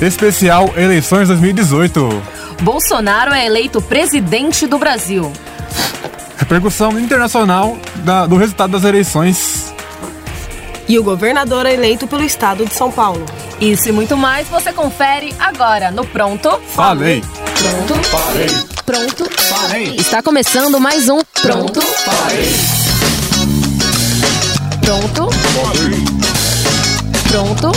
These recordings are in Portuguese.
Especial Eleições 2018. Bolsonaro é eleito presidente do Brasil. Repercussão internacional da- do resultado das eleições. E o governador é eleito pelo estado de São Paulo. Isso e muito mais você confere agora no Pronto. Falei. Pronto. Pronto. Está começando mais um Pronto. Pronto. Pronto.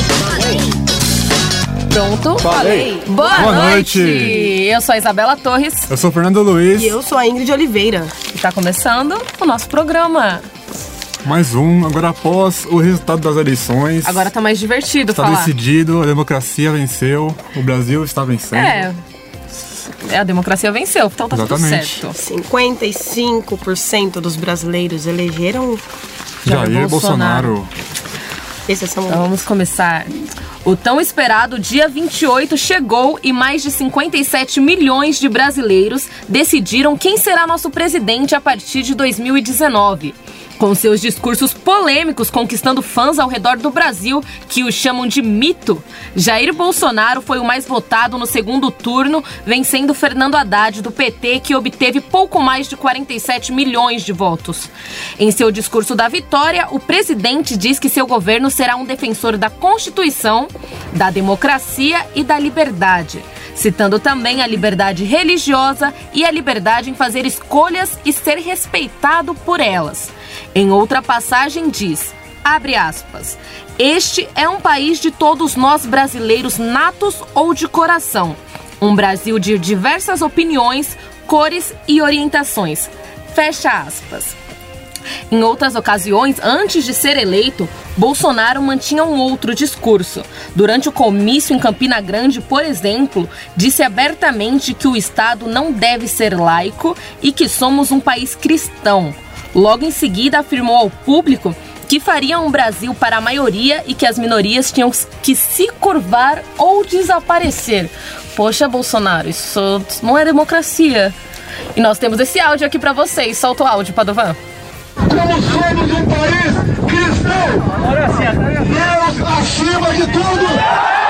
Pronto. Falei. Boa, Boa noite. noite. Eu sou a Isabela Torres Eu sou o Fernando Luiz. E eu sou a Ingrid Oliveira. e está começando o nosso programa. Mais um, agora após o resultado das eleições. Agora tá mais divertido Está falar. decidido, a democracia venceu, o Brasil está vencendo. É. É, a democracia venceu, então tá Exatamente. tudo certo. 55% dos brasileiros elegeram Jair, Jair Bolsonaro. Bolsonaro. Esse é seu Então momento. vamos começar. O tão esperado dia 28 chegou e mais de 57 milhões de brasileiros decidiram quem será nosso presidente a partir de 2019. Com seus discursos polêmicos conquistando fãs ao redor do Brasil que o chamam de mito, Jair Bolsonaro foi o mais votado no segundo turno, vencendo Fernando Haddad do PT, que obteve pouco mais de 47 milhões de votos. Em seu discurso da vitória, o presidente diz que seu governo será um defensor da Constituição, da democracia e da liberdade, citando também a liberdade religiosa e a liberdade em fazer escolhas e ser respeitado por elas. Em outra passagem diz: abre aspas. Este é um país de todos nós brasileiros natos ou de coração. Um Brasil de diversas opiniões, cores e orientações. Fecha aspas. Em outras ocasiões, antes de ser eleito, Bolsonaro mantinha um outro discurso. Durante o comício em Campina Grande, por exemplo, disse abertamente que o Estado não deve ser laico e que somos um país cristão. Logo em seguida, afirmou ao público que faria um Brasil para a maioria e que as minorias tinham que se curvar ou desaparecer. Poxa, Bolsonaro, isso não é democracia. E nós temos esse áudio aqui para vocês. Solta o áudio, Padovan. como somos um país cristão. Deus acima de tudo.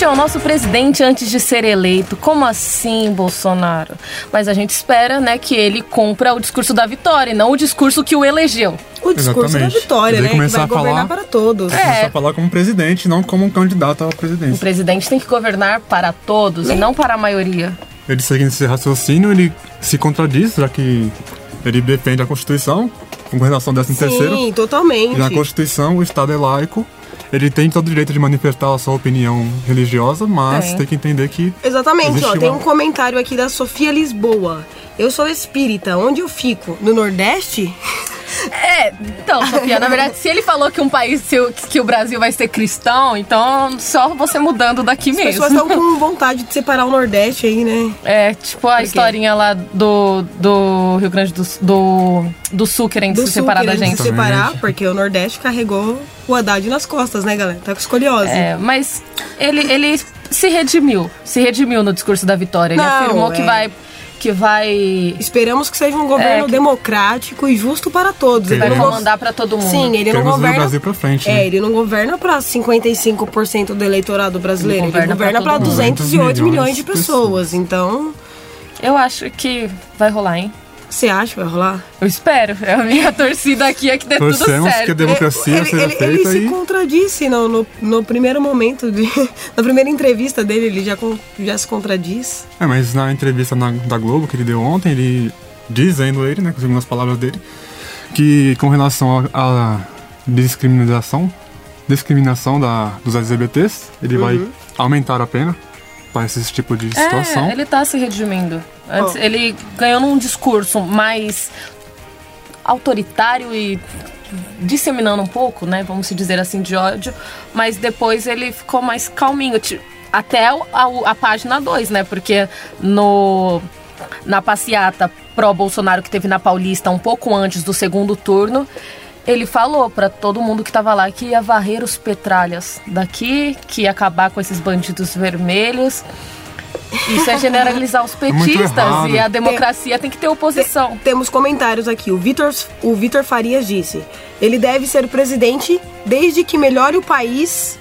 Este é o nosso presidente antes de ser eleito. Como assim, Bolsonaro? Mas a gente espera, né, que ele cumpra o discurso da vitória, e não o discurso que o elegeu. O discurso Exatamente. da vitória, Ele né? Que começar vai a falar- governar para todos. É. Começar a falar como presidente, não como um candidato à O presidência. presidente tem que governar para todos e não para a maioria. Ele seguindo esse raciocínio, ele se contradiz, já que ele defende a Constituição, com relação ao 13 terceiro. Sim, totalmente. E na Constituição, o Estado é laico. Ele tem todo o direito de manifestar a sua opinião religiosa, mas Tem. tem que entender que Exatamente, ó, tem uma- um comentário aqui da Sofia Lisboa. Eu sou espírita, onde eu fico? No Nordeste? É, então, Sofia, na verdade, se ele falou que um país, que o Brasil vai ser cristão, então só você mudando daqui As mesmo. pessoas estão com vontade de separar o Nordeste aí, né? É, tipo a historinha lá do, do Rio Grande do, do, do Sul querendo Do se Sul separar da gente. se separar, porque o Nordeste carregou o Haddad nas costas, né, galera? Tá com escoliose. É, mas ele, ele se redimiu, se redimiu no discurso da vitória. Ele Não, afirmou que é. vai que vai Esperamos que seja um governo É, que- democrático e justo para todos. vai Ele não comandar pra todo mundo. Sim, ele não queremos ver o governa. Brasil pra frente. É, né? ele não governa para 55% do eleitorado brasileiro, Ele governa para todo mundo. 208 milhões de milhões de pessoas. Então, Eu acho que vai rolar, hein? Você acha que vai rolar? Eu espero. É a minha torcida aqui é que dê tudo Torcemos certo. que a democracia ele, seja ele, ele feita se e contradisse no, no, no primeiro momento, de, na primeira entrevista dele, ele já, já se contradiz. É, mas na entrevista na- da Globo que ele deu ontem, ele dizendo ele, né, segundo as palavras dele, que com relação à à discriminação, discriminação da, dos LGBTs, ele Uhum. vai aumentar a pena para esse tipo de situação. É, ele tá se redimindo. Antes, Ó. ele ganhou num discurso mais autoritário e disseminando um pouco, né? Vamos se dizer assim, de ódio. Mas depois ele ficou mais calminho. Até a, a página 2, né? Porque no na passeata pró-Bolsonaro que teve na Paulista um pouco antes do segundo turno, ele falou pra todo mundo que tava lá que ia varrer os petralhas daqui, que ia acabar com esses bandidos vermelhos. Isso é generalizar os muito petistas errado. e a democracia tem que ter oposição. Temos comentários aqui. O Vitor, o Vitor Farias disse: ele deve ser presidente desde que melhore o país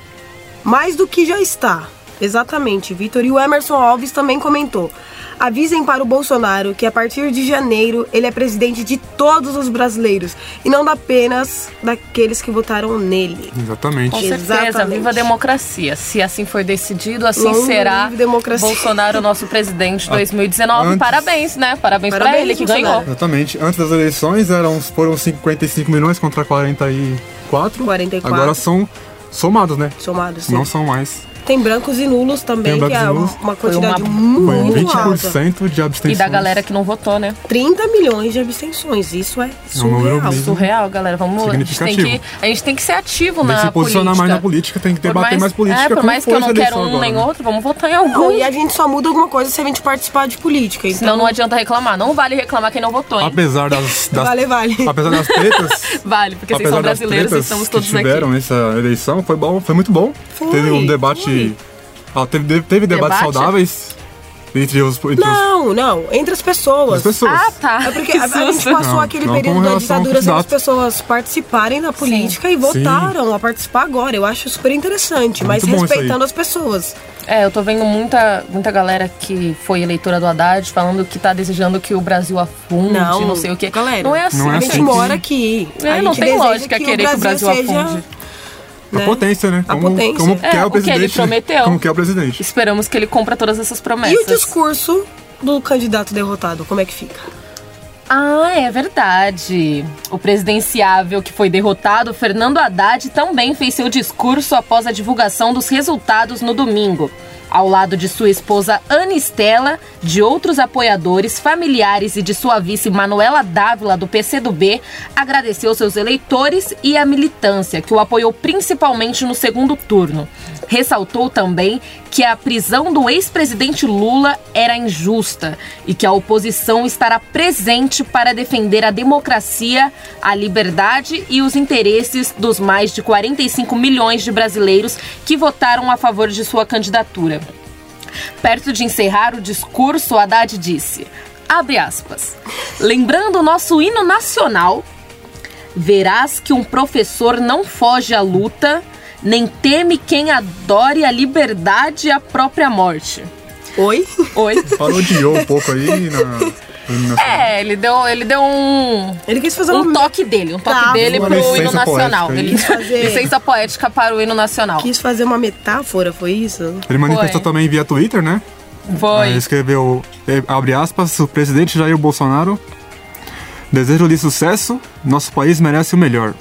mais do que já está. Exatamente, Vitor. E o Emerson Alves também comentou: avisem para o Bolsonaro que a partir de janeiro ele é presidente de todos os brasileiros e não apenas daqueles que votaram nele. Exatamente. Com certeza, Exatamente. viva a democracia. Se assim for decidido, assim Longo será. democracia. Bolsonaro, nosso presidente de 2019. Antes- Parabéns, né? Parabéns, pra Parabéns, ele que Bolsonaro. ganhou. Exatamente. Antes das eleições eram, foram 55 milhões contra 44. 44. Agora são somados, né? Somados. sim. Não são mais. Tem brancos e nulos também, Tem que é nulos. uma quantidade uma- muito alta. 20% de abstenções. E da galera que não votou, né? 30 milhões de abstenções. Isso é número surreal. mesmo. Surreal, galera. Vamos. A gente, tem que, Significativo. a gente tem que ser ativo Tem na que se posicionar política. mais na política, tem que debater mais, política. É, por mais que eu não essa quero um eleição nem agora, né? outro, vamos votar em Não, algum. e a gente só muda alguma coisa se a gente participar de política. Então, Senão não adianta reclamar. Não vale reclamar quem não votou, hein? Apesar das, das Vale, vale. apesar das tretas, Vale, porque vocês são brasileiros e estamos que todos tiveram aqui. nessa eleição, foi bom, foi muito bom. Foi, teve um debate, foi. Ah, teve, teve debates Debate? saudáveis entre os, entre os- Não, não. Entre as pessoas. as pessoas. Ah, tá. É porque Que a, a gente passou Não, aquele não período da ditadura sem as pessoas participarem da política e votaram a participar agora. Eu acho super interessante, mas Muito aí. respeitando as pessoas. É, eu tô vendo muita, muita galera que foi eleitora do Haddad falando que tá desejando que o Brasil afunde, não, Não, sei o quê. galera, não é assim. não é a assim gente que- mora aqui. É, a não gente tem deseja lógica querer que o Brasil seja, afunde. A né? potência, né? A Como, potência. como É, quer o o que ele presidente. prometeu. Como quer o presidente. Esperamos que ele cumpra todas essas E promessas. o discurso do candidato derrotado, como é que fica? Ah, é verdade. O presidenciável que foi derrotado, Fernando Haddad, também fez seu discurso após a divulgação dos resultados no domingo. Ao lado de sua esposa Ana Estela, de outros apoiadores, familiares e de sua vice Manuela Dávila, do PCdoB, agradeceu seus eleitores e a militância, que o apoiou principalmente no segundo turno. Ressaltou também que a prisão do ex-presidente Lula era injusta e que a oposição estará presente para defender a democracia, a liberdade e os interesses dos mais de 45 milhões de brasileiros que votaram a favor de sua candidatura. Perto de encerrar o discurso, Haddad disse: abre aspas. Lembrando o nosso hino nacional, verás que um professor não foge à luta, nem teme quem adore a liberdade e a própria morte. Oi? Oi? Parodiou um pouco aí na. É, ele deu, ele deu um, Ele quis fazer um uma... toque dele, um toque Tá, dele uma pro hino nacional. poética. Ele Quis fazer- licença poética para o hino nacional. Quis fazer uma metáfora, foi isso? Ele manifestou Foi. também via Twitter, né? Foi. Aí escreveu, eh, abre aspas, o presidente Jair Bolsonaro desejo-lhe sucesso, nosso país merece o melhor.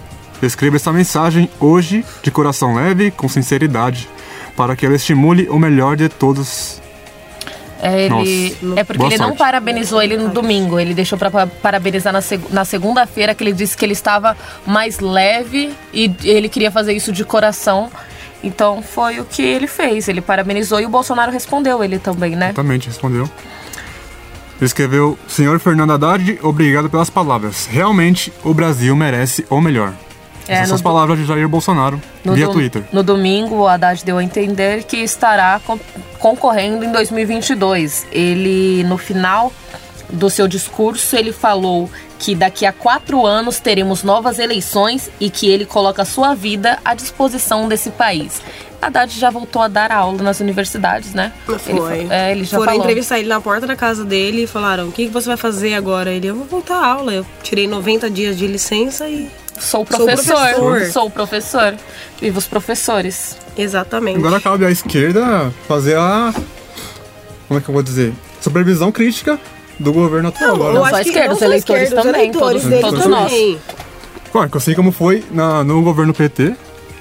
Escreva essa mensagem hoje, de coração leve, com sinceridade, para que ela estimule o melhor de todos. É, ele, Nossa. é porque Boa ele não sorte. parabenizou ele no domingo. Ele deixou pra pa- parabenizar na, seg- na segunda-feira, que ele disse que ele estava mais leve e ele queria fazer isso de coração. Então foi o que ele fez. Ele parabenizou e o Bolsonaro respondeu ele também, né? Exatamente, respondeu. Ele escreveu, senhor Fernando Haddad, obrigado pelas palavras. Realmente, o Brasil merece o melhor. É, Essas palavras de Jair Bolsonaro, No, via Twitter. no domingo, o Haddad deu a entender que estará con- concorrendo em 2022. Ele, no final do seu discurso, ele falou que daqui a quatro anos teremos novas eleições e que ele coloca sua vida à disposição desse país. Haddad já voltou a dar aula nas universidades, né? Ele, Foi. fa- é, ele já Foram falou. entrevistar ele na porta da casa dele e falaram: O que, que você vai fazer agora? Ele: Eu vou voltar à aula. Eu tirei 90 dias de licença e. Sou Sou professor. Sou professor. Viva os professores. Exatamente. Agora cabe à esquerda fazer a. Como é que eu vou dizer? Supervisão crítica do governo atual. eu agora. Não acho só a que esquerda, não os eleitores esquerda, os também, eleitores todos- todos também. Claro, que assim como foi na- no governo PT,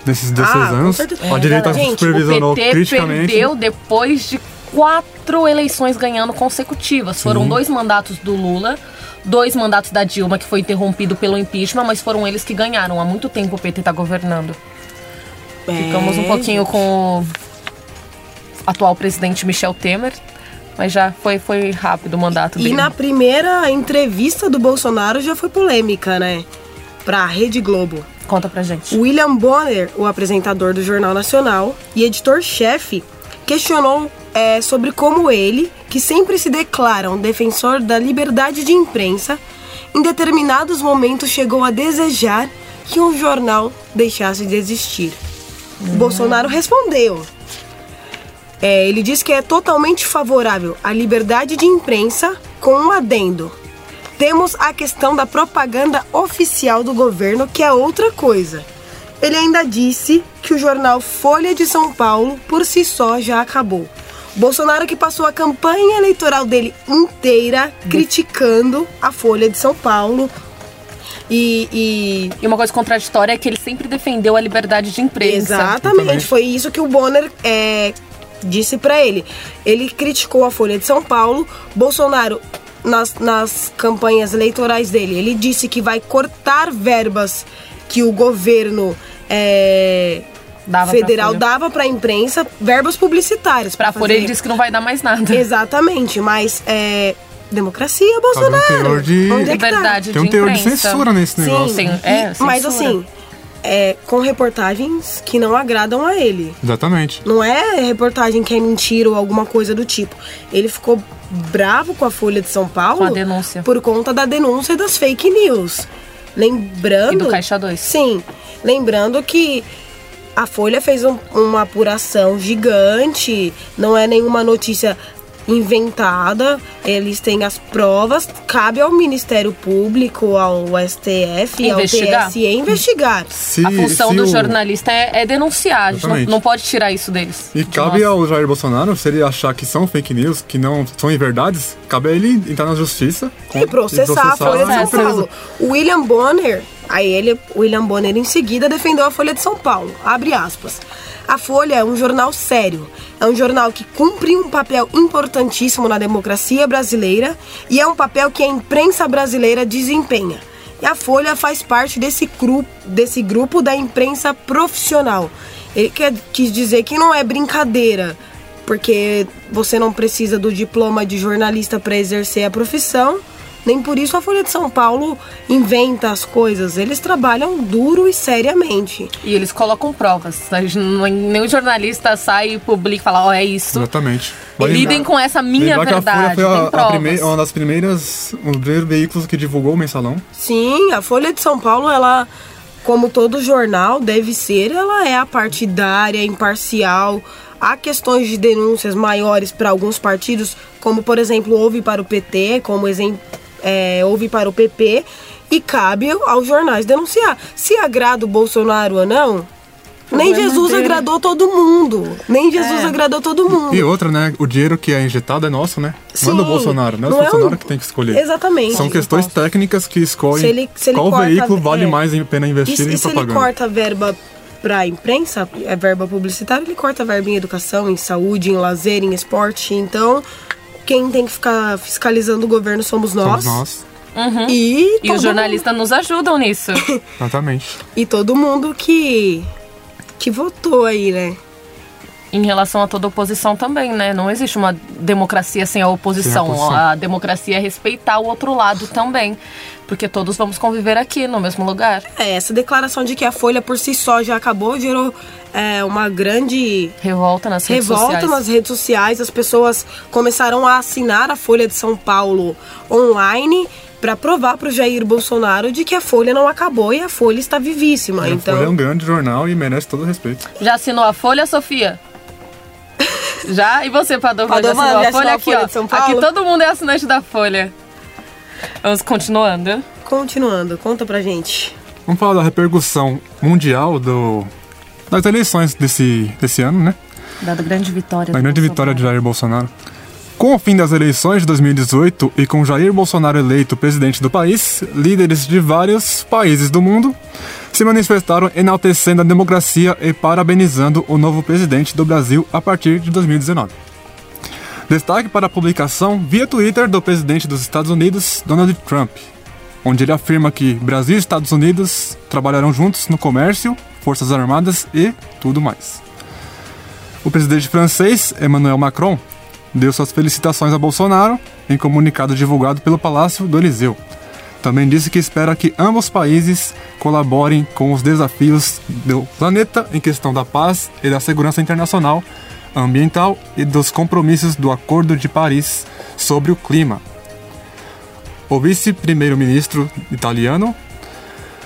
nesses 16 Ah, anos, certeza. a direita Gente, o supervisionou o PT criticamente. perdeu depois de quatro eleições ganhando consecutivas. Foram Sim. dois mandatos do Lula, dois mandatos da Dilma, que foi interrompido pelo impeachment, mas foram eles que ganharam. Há muito tempo o PT tá governando. É, Ficamos um pouquinho com. atual presidente Michel Temer. Mas já foi, foi rápido o mandato E dele. na primeira entrevista do Bolsonaro já foi polêmica, né? Pra Rede Globo. Conta pra gente. William Bonner, o apresentador do Jornal Nacional e editor-chefe, questionou é, sobre como ele, que sempre se declara um defensor da liberdade de imprensa, em determinados momentos chegou a desejar que um jornal deixasse de existir. Bolsonaro respondeu. É, ele diz que é totalmente favorável à liberdade de imprensa, com um adendo. Temos a questão da propaganda oficial do governo, que é outra coisa. Ele ainda disse que o jornal Folha de São Paulo, por si só, já acabou. Bolsonaro que passou a campanha eleitoral dele inteira criticando a Folha de São Paulo. E, e E uma coisa contraditória é que ele sempre defendeu a liberdade de imprensa. Exatamente, foi isso que o Bonner é, disse pra ele. Ele criticou a Folha de São Paulo. Bolsonaro, nas, nas campanhas eleitorais dele, ele disse que vai cortar verbas que o governo é, Dava pra federal Folha. dava pra imprensa, verbas publicitárias. Pra fazer. Folha ele disse que não vai dar mais nada. Exatamente, mas é, democracia, Bolsonaro. teor de- Onde é que tá? Liberdade Tem um teor de censura nesse negócio. Sim, e- é, mas censura. assim, é, com reportagens que não agradam a ele. Exatamente. Não é reportagem que é mentira ou alguma coisa do tipo. Ele ficou bravo com a Folha de São Paulo Com a denúncia. por conta da denúncia das fake news. Lembrando. E do Caixa 2. Sim. Lembrando que a Folha fez um- uma apuração gigante, não é nenhuma notícia inventada, eles têm as provas, cabe ao Ministério Público, ao STF, Investigar. ao TSE investigar. Se, A função do o- jornalista é, é denunciar. A gente não, não pode tirar isso deles. E De cabe nós. ao Jair Bolsonaro, se ele achar que são fake news, que não são inverdades, cabe a ele entrar na justiça com- e processar, a Folha de São processa. Paulo. O William Bonner, aí ele, William Bonner em seguida defendeu a Folha de São Paulo. Abre aspas. A Folha é um jornal sério, é um jornal que cumpre um papel importantíssimo na democracia brasileira e é um papel que a imprensa brasileira desempenha. E a Folha faz parte desse desse grupo da imprensa profissional. Ele quer, quis dizer que não é brincadeira, porque você não precisa do diploma de jornalista para exercer a profissão. Nem por isso a Folha de São Paulo inventa as coisas. Eles trabalham duro e seriamente. E eles colocam provas. A Nenhum jornalista sai e publica e fala, ó, é isso. Exatamente. Lidem com essa minha lembrar que a verdade. Folha foi a, a primeira- uma das primeiras, um dos primeiros veículos que divulgou o mensalão. Sim, a Folha de São Paulo, ela, como todo jornal deve ser, ela é partidária, imparcial. Há questões de denúncias maiores para alguns partidos, como por exemplo houve para o PT, como exemplo é, houve para o PP, e cabe aos jornais denunciar. Se agrada o Bolsonaro ou não, nem Problema Jesus dele. agradou todo mundo. Nem Jesus É. agradou todo mundo. E outra, né? O dinheiro que é injetado é nosso, né? Sim, Manda o Bolsonaro, né? O não é Bolsonaro um- que tem que escolher. Exatamente. São questões técnicas que escolhem Se ele- se ele qual corta- veículo vale é. mais a pena E, investir se- em e se ele propaganda. corta verba pra imprensa, é verba publicitária, ele corta verba em educação, em saúde, em lazer, em esporte. Então, quem tem que ficar fiscalizando o governo somos nós. Somos nós. E, E todo os jornalistas nos ajudam nisso. Exatamente. mundo- e todo mundo que que votou aí, né? em relação a toda oposição também, né? Não existe uma democracia sem a oposição. Sem a oposição. A democracia é respeitar o outro lado também. Porque todos vamos conviver aqui no mesmo lugar. É, essa declaração de que a Folha por si só já acabou gerou é, uma grande Revolta nas redes revolta sociais. nas redes sociais. As pessoas começaram a assinar a Folha de São Paulo online para provar para o Jair Bolsonaro de que a Folha não acabou e a Folha está vivíssima. A então, Folha é um grande jornal e merece todo o respeito. Já assinou a Folha, Sofia? Já? E você, Padovan, já Padovan, assinou já a Folha? assinou a Aqui, Folha ó. de São Aqui todo mundo é assinante da Folha. Vamos continuando. continuando, conta pra gente. Vamos falar da repercussão mundial do, das eleições desse, desse ano, né? Dada grande vitória. A do grande Bolsonaro. vitória de Jair Bolsonaro. Com o fim das eleições de 2018 e com Jair Bolsonaro eleito presidente do país, líderes de vários países do mundo se manifestaram enaltecendo a democracia e parabenizando o novo presidente do Brasil a partir de 2019. Destaque para a publicação via Twitter do presidente dos Estados Unidos, Donald Trump, onde ele afirma que Brasil e Estados Unidos trabalharão juntos no comércio, forças armadas e tudo mais. O presidente francês, Emmanuel Macron, deu suas felicitações a Bolsonaro em comunicado divulgado pelo Palácio do Eliseu. Também disse que espera que ambos países colaborem com os desafios do planeta em questão da paz e da segurança internacional, ambiental e dos compromissos do Acordo de Paris sobre o clima. O vice-primeiro-ministro italiano,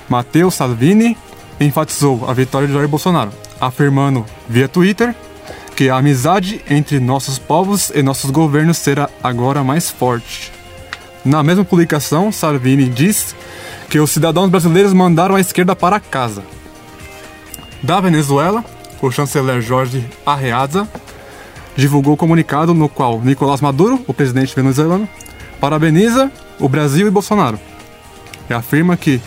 Matteo Salvini, enfatizou a vitória de Jair Bolsonaro, afirmando via Twitter que a amizade entre nossos povos e nossos governos será agora mais forte. Na mesma publicação, Salvini diz que os cidadãos brasileiros mandaram a esquerda para casa. Da Venezuela, o chanceler Jorge Arreaza divulgou comunicado no qual Nicolás Maduro, o presidente venezuelano, parabeniza o Brasil e Bolsonaro. E afirma que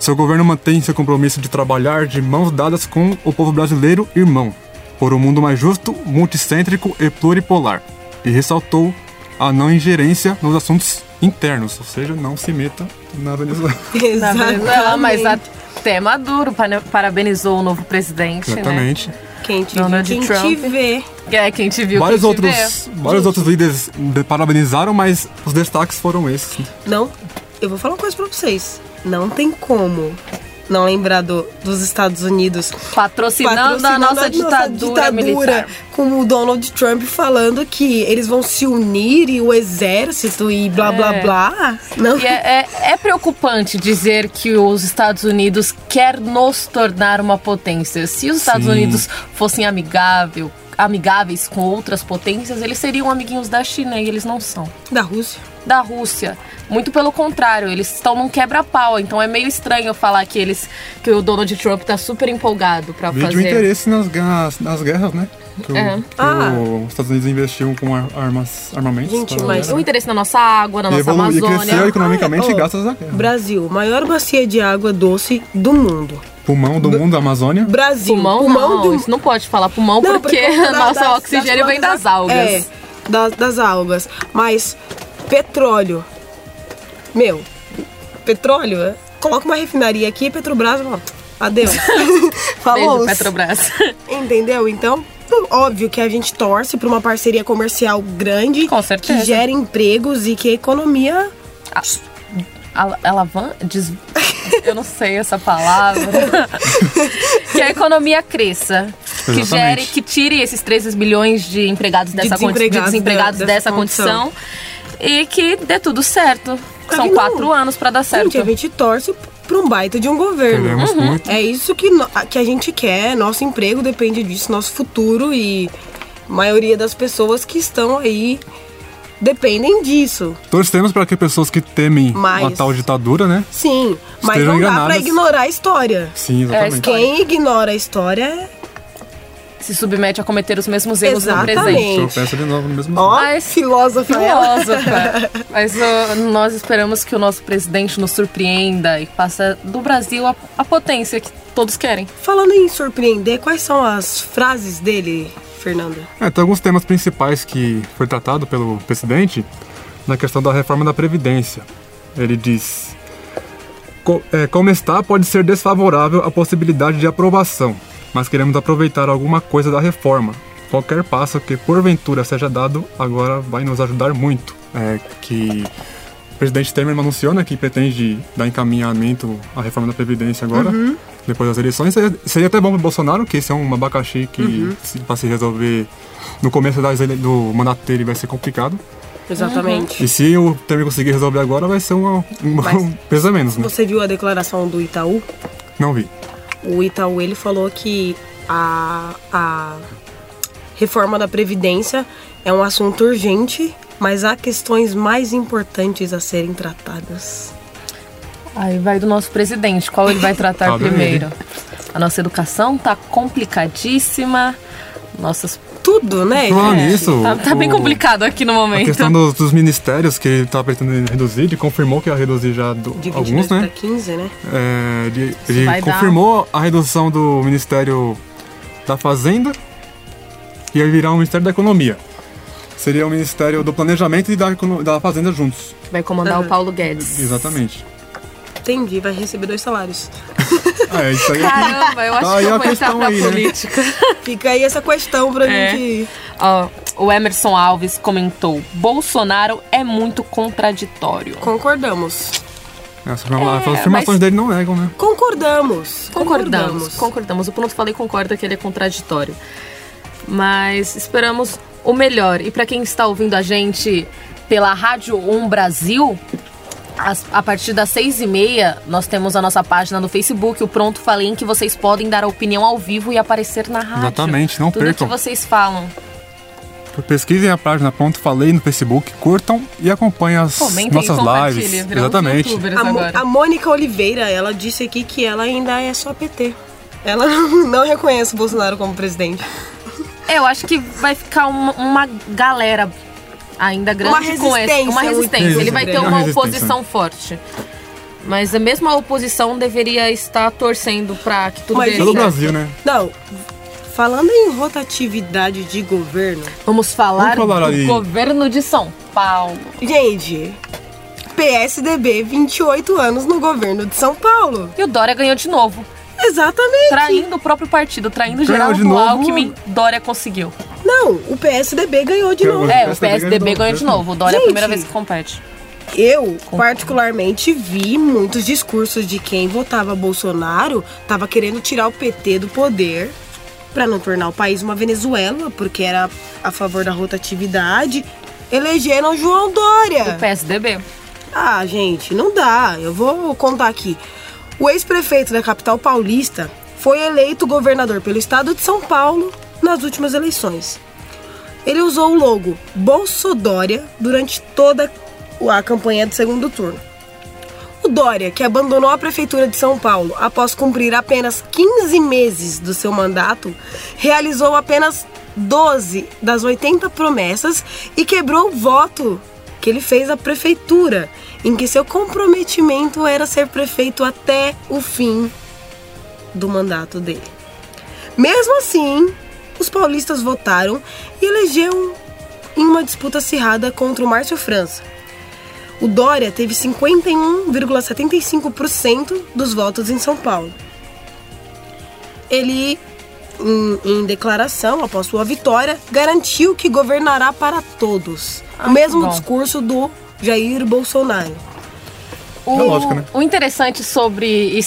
seu governo mantém seu compromisso de trabalhar de mãos dadas com o povo brasileiro irmão, por um mundo mais justo, multicêntrico e pluripolar. E ressaltou a não ingerência nos assuntos internos, ou seja, não se meta na Venezuela. Na Venezuela, mas Exatamente. até Maduro pane- parabenizou o novo presidente, Exatamente. Quem te, Donald quem Trump. te vê. né? É, quem te viu, Vários quem te outros, vê. vários outros líderes de- parabenizaram, mas os destaques foram esses. Não, eu vou falar uma coisa pra vocês. Não tem como não lembrar do- dos Estados Unidos Patrocinando, a nossa ditadura, militar. com o Donald Trump falando que eles vão se unir e o exército e blá blá É. blá. Não. E é, é- é preocupante dizer que os Estados Unidos quer nos tornar uma potência. Se os Estados Sim. Unidos fossem amigável, amigáveis com outras potências, eles seriam amiguinhos da China e eles não são. Da Rússia. Da Rússia. Muito pelo contrário, eles estão num quebra-pau. Então é meio estranho falar que eles que o Donald Trump tá super empolgado pra Vídeo fazer. interesse nas guerras, nas guerras né? Que, o- É. que Ah. os Estados Unidos investiam com ar- armas, armamentos. Gente, para- mas O interesse na nossa água, na e, nossa evolu- e cresceu Amazônia. economicamente Ah, ó. graças à guerra. Brasil, maior bacia de água doce do mundo. Pulmão do mundo, Amazônia. Brasil, Pulmão, não, do isso não pode falar pulmão Não, porque por conta da- nosso das- oxigênio das vem das algas. É, das, das algas. Mas petróleo. Meu, petróleo, é, coloca uma refinaria aqui, Petrobras, ó, adeus. Falou. Beijo, Petrobras. Entendeu? Então, óbvio que a gente torce para uma parceria comercial grande Com certeza. que gere empregos e que a economia Al- Alavan... Des... Eu não sei essa palavra. que a economia cresça. Que Exatamente. gere, que tire esses 13 milhões de empregados dessa condi- de desempregados desempregados da- dessa, dessa condição. E que dê tudo certo. São Não. quatro anos pra dar certo. Gente, a gente torce para um baita de um governo. Muito. É isso que, que a gente quer, nosso emprego depende disso, nosso futuro e a maioria das pessoas que estão aí dependem disso. Torcemos para que pessoas que temem Mas- a tal ditadura, né? Sim, mas não dá enganadas. pra ignorar a história. Sim, exatamente. História. Quem ignora a história é. Se submete a cometer os mesmos erros no Exatamente. presente. Tropeça de novo no mesmo Ó, Mas- filósofa. Filósofa. Mas ó, nós esperamos que o nosso presidente nos surpreenda e faça do Brasil a, a potência que todos querem. Falando em surpreender, quais são as frases dele, Fernanda? É, tem alguns temas principais que foi tratado pelo presidente na questão da reforma da Previdência. Ele diz: "Co- é, Como está, pode ser desfavorável a possibilidade de aprovação, mas queremos aproveitar alguma coisa da reforma. Qualquer passo que porventura seja dado agora vai nos ajudar muito. É que o presidente Temer anunciou né, que pretende dar encaminhamento à reforma da Previdência agora, depois das eleições. Seria, seria até bom para Bolsonaro, que esse é um abacaxi que, se, para se resolver no começo das ele- do mandato dele, vai ser complicado. Exatamente. E se o Temer conseguir resolver agora, vai ser uma, uma, Mas- um peso a menos, né? Você viu a declaração do Itaú? Não vi. O Itaú ele falou que a, a reforma da Previdência é um assunto urgente, mas há questões mais importantes a serem tratadas. Aí vai do nosso presidente, qual ele vai tratar primeiro. A nossa educação tá complicadíssima. Nossas. Tudo, né? Falando nisso, Tá, tá bem o- complicado aqui no A momento. questão dos, dos ministérios que ele estava pretendendo reduzir, ele confirmou que ia reduzir já do- De 22 alguns, né? 15, né? É, ele ele vai dar- confirmou a redução do Ministério da Fazenda e ia virar o Ministério da Economia. Seria o Ministério do Planejamento e da, da Fazenda juntos. Vai comandar o Paulo Guedes. Exatamente. Entendi, vai receber dois salários. É, isso aí. Caramba, eu acho Tá que eu a vou entrar pra aí, né? política. Fica aí essa questão pra É. gente. Ó, o Emerson Alves comentou: Bolsonaro é muito contraditório. Concordamos. Essa, as afirmações É, dele não negam, né? Concordamos. Concordamos, concordamos. O Pronto Falei concorda que ele é contraditório. Mas esperamos o melhor. E pra quem está ouvindo a gente pela Rádio 1 Brasil, as- a partir das seis e meia, nós temos a nossa página no Facebook, o Pronto Falei, em que vocês podem dar a opinião ao vivo e aparecer na rádio. Exatamente, não Tudo percam. que vocês falam. Pesquisem a página Ponto Falei no Facebook, curtam e acompanhem as Comentem nossas e compartilhem. lives. Exatamente. A, a Mônica Oliveira, ela disse aqui que ela ainda é só PT. Ela não, não reconhece o Bolsonaro como presidente. É, Eu acho que vai ficar uma, uma galera ainda grande com essa. Uma resistência Ele vai ter uma oposição forte. Mas a mesma oposição deveria estar torcendo pra que tudo Mas dê Pelo certo. Brasil, né? Não, falando em rotatividade de governo, Vamos falar, Vamos falar do aí. governo de São Paulo. gente, PSDB, 28 anos no governo de São Paulo. E o Dória ganhou de novo. Exatamente. Traindo o próprio partido, traindo Ganhou Geraldo de novo. Alckmin, Dória conseguiu. Não, o PSDB ganhou de novo. É, o PSDB ganhou de novo. O Dória é a primeira vez que compete. Eu, particularmente, vi muitos discursos de quem votava Bolsonaro tava querendo tirar o PT do poder para não tornar o país uma Venezuela, porque era a favor da rotatividade. Elegeram João O Dória. PSDB. Ah, gente, não dá. Eu vou contar aqui. O ex-prefeito da capital paulista foi eleito governador pelo estado de São Paulo nas últimas eleições. Ele usou o logo Bolsodória durante toda a campanha do segundo turno. O Dória, que abandonou a prefeitura de São Paulo após cumprir apenas 15 meses do seu mandato, realizou apenas 12 das 80 promessas e quebrou o voto que ele fez à prefeitura, em que seu comprometimento era ser prefeito até o fim do mandato dele. Mesmo assim, os paulistas votaram e elegeram em uma disputa acirrada contra o Márcio França. O Dória teve 51,75% dos votos em São Paulo. Ele, em, em declaração após sua vitória, garantiu que governará para todos. Ah, o mesmo discurso do Jair Bolsonaro. O, É lógico, né? o interessante sobre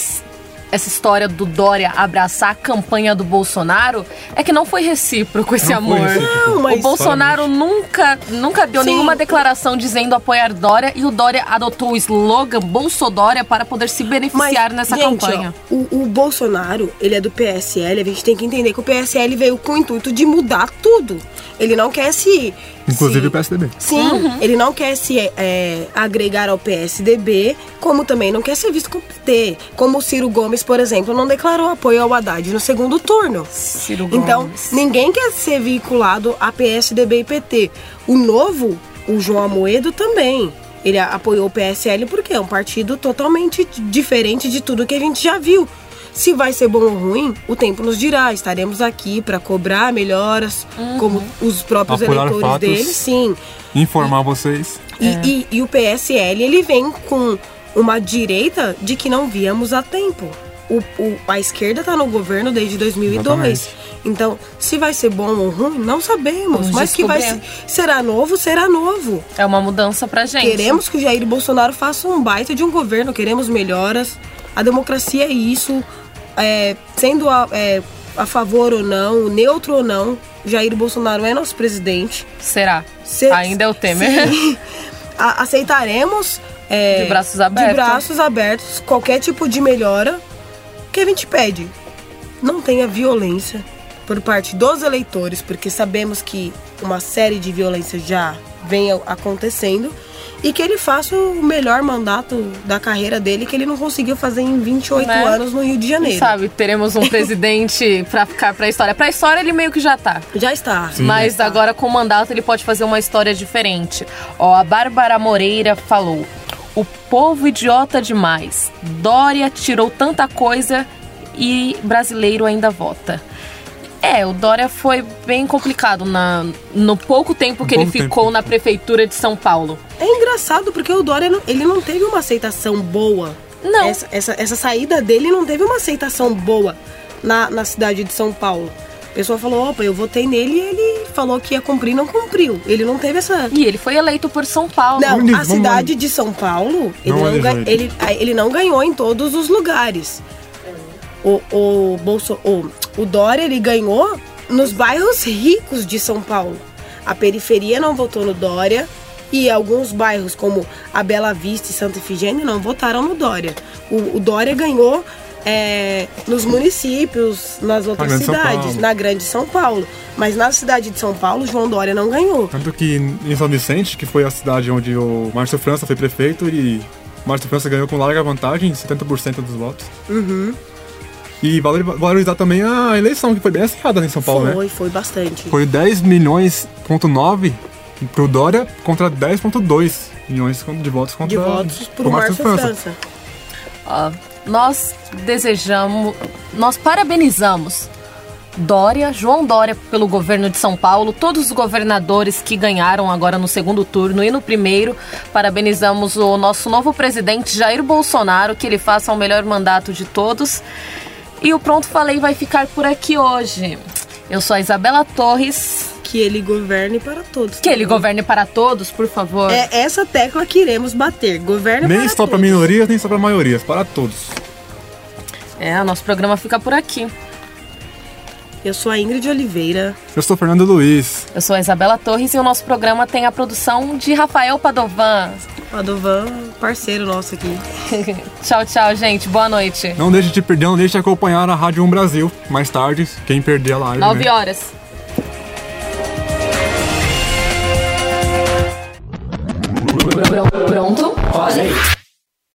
essa história do Dória abraçar a campanha do Bolsonaro é que não foi recíproco esse Não amor. recíproco. Não, mas- o Bolsonaro nunca, nunca deu Sim. nenhuma declaração dizendo apoiar Dória e o Dória adotou o slogan Bolsodória para poder se beneficiar nessa gente, campanha. ó, o, o Bolsonaro, ele é do PSL, a gente tem que entender que o PSL veio com o intuito de mudar tudo. Ele não quer se. Inclusive se- o PSDB. Sim, Uhum. ele não quer se é, agregar ao PSDB, como também não quer ser visto como PT. Como o Ciro Gomes, por exemplo, não declarou apoio ao Haddad no segundo turno. Ciro Então, Gomes. ninguém quer ser vinculado a PSDB e PT. O novo, o João Amoedo também. Ele apoiou o PSL porque é um partido totalmente diferente de tudo que a gente já viu. Se vai ser bom ou ruim, o tempo nos dirá. Estaremos aqui para cobrar melhoras, como os próprios Apurar eleitores fatos. dele, sim. Informar vocês. E, e- e o PSL, ele vem com uma direita de que não víamos há tempo. O, o- a esquerda está no governo desde 2002. Exatamente. Então, se vai ser bom ou ruim, não sabemos. Vamos mas que vai ser, será novo, será novo. É uma mudança pra gente. Queremos que o Jair Bolsonaro faça um baita de um governo, queremos melhoras. A democracia é isso. É, sendo a, é, a favor ou não, neutro ou não, Jair Bolsonaro é nosso presidente. Será? Se- Ainda é o Temer. Sim. A- aceitaremos é, De braços abertos. de braços abertos qualquer tipo de melhora que a gente pede. Não tenha violência por parte dos eleitores, porque sabemos que uma série de violências já vem acontecendo e que ele faça o melhor mandato da carreira dele que ele não conseguiu fazer em 28 Né? anos no Rio de Janeiro. sabe teremos um presidente pra ficar pra história. Pra história ele meio que já tá. Já está. Mas agora com o mandato ele pode fazer uma história diferente. Ó, a Bárbara Moreira falou: O povo idiota demais. Dória tirou tanta coisa e brasileiro ainda vota. É, o Dória foi bem complicado na, no pouco tempo que No ele ficou tempo. na prefeitura de São Paulo. É engraçado porque o Dória não- ele não teve uma aceitação boa Não. Essa, essa, essa saída dele não teve uma aceitação boa na, na cidade de São Paulo. A pessoa falou, opa, eu votei nele e ele falou que ia cumprir, não cumpriu. Ele não teve essa. E ele foi eleito por São Paulo. Não, a cidade de São Paulo, ele Não não, ele. ele, ele não ganhou em todos os lugares. O, o, Bolso, o, o Dória, ele ganhou nos bairros ricos de São Paulo. A periferia não votou no Dória e alguns bairros, como a Bela Vista e Santa Efigênia, não votaram no Dória. O, o Dória ganhou é, nos municípios, nas outras cidades, na Grande São Paulo. Mas na cidade de São Paulo, João Dória não ganhou. Tanto que em São Vicente, que foi a cidade onde o Márcio França foi prefeito, e Márcio França ganhou com larga vantagem, 70% dos votos. Uhum. E valori- valorizar também a eleição, que foi bem acirrada em São Paulo, né? foi, foi bastante. Foi 10 milhões ponto 9 pro Dória contra 10.2 milhões de votos contra de votos o pro Márcio França. Ó, nós desejamos, nós parabenizamos Dória, João Dória pelo governo de São Paulo, todos os governadores que ganharam agora no segundo turno e no primeiro. Parabenizamos o nosso novo presidente Jair Bolsonaro, que ele faça o melhor mandato de todos. E o Pronto Falei vai ficar por aqui hoje. Eu sou a Isabela Torres. Que ele governe para todos. Que ele governe para todos, por favor. É essa tecla que iremos bater. Governe Nem para só para todos. minorias, nem só para maiorias, para todos. É, nosso programa fica por aqui. Eu sou a Ingrid Oliveira. Eu sou Fernando Luiz. Eu sou a Isabela Torres e o nosso programa tem a produção de Rafael Padovan. Padovan, parceiro nosso aqui. tchau, tchau, gente. Boa noite. Não deixe de perder, não deixe de acompanhar a Rádio 1 Brasil. Mais tarde, quem perder a live. Nove né? horas. Pronto? Falei.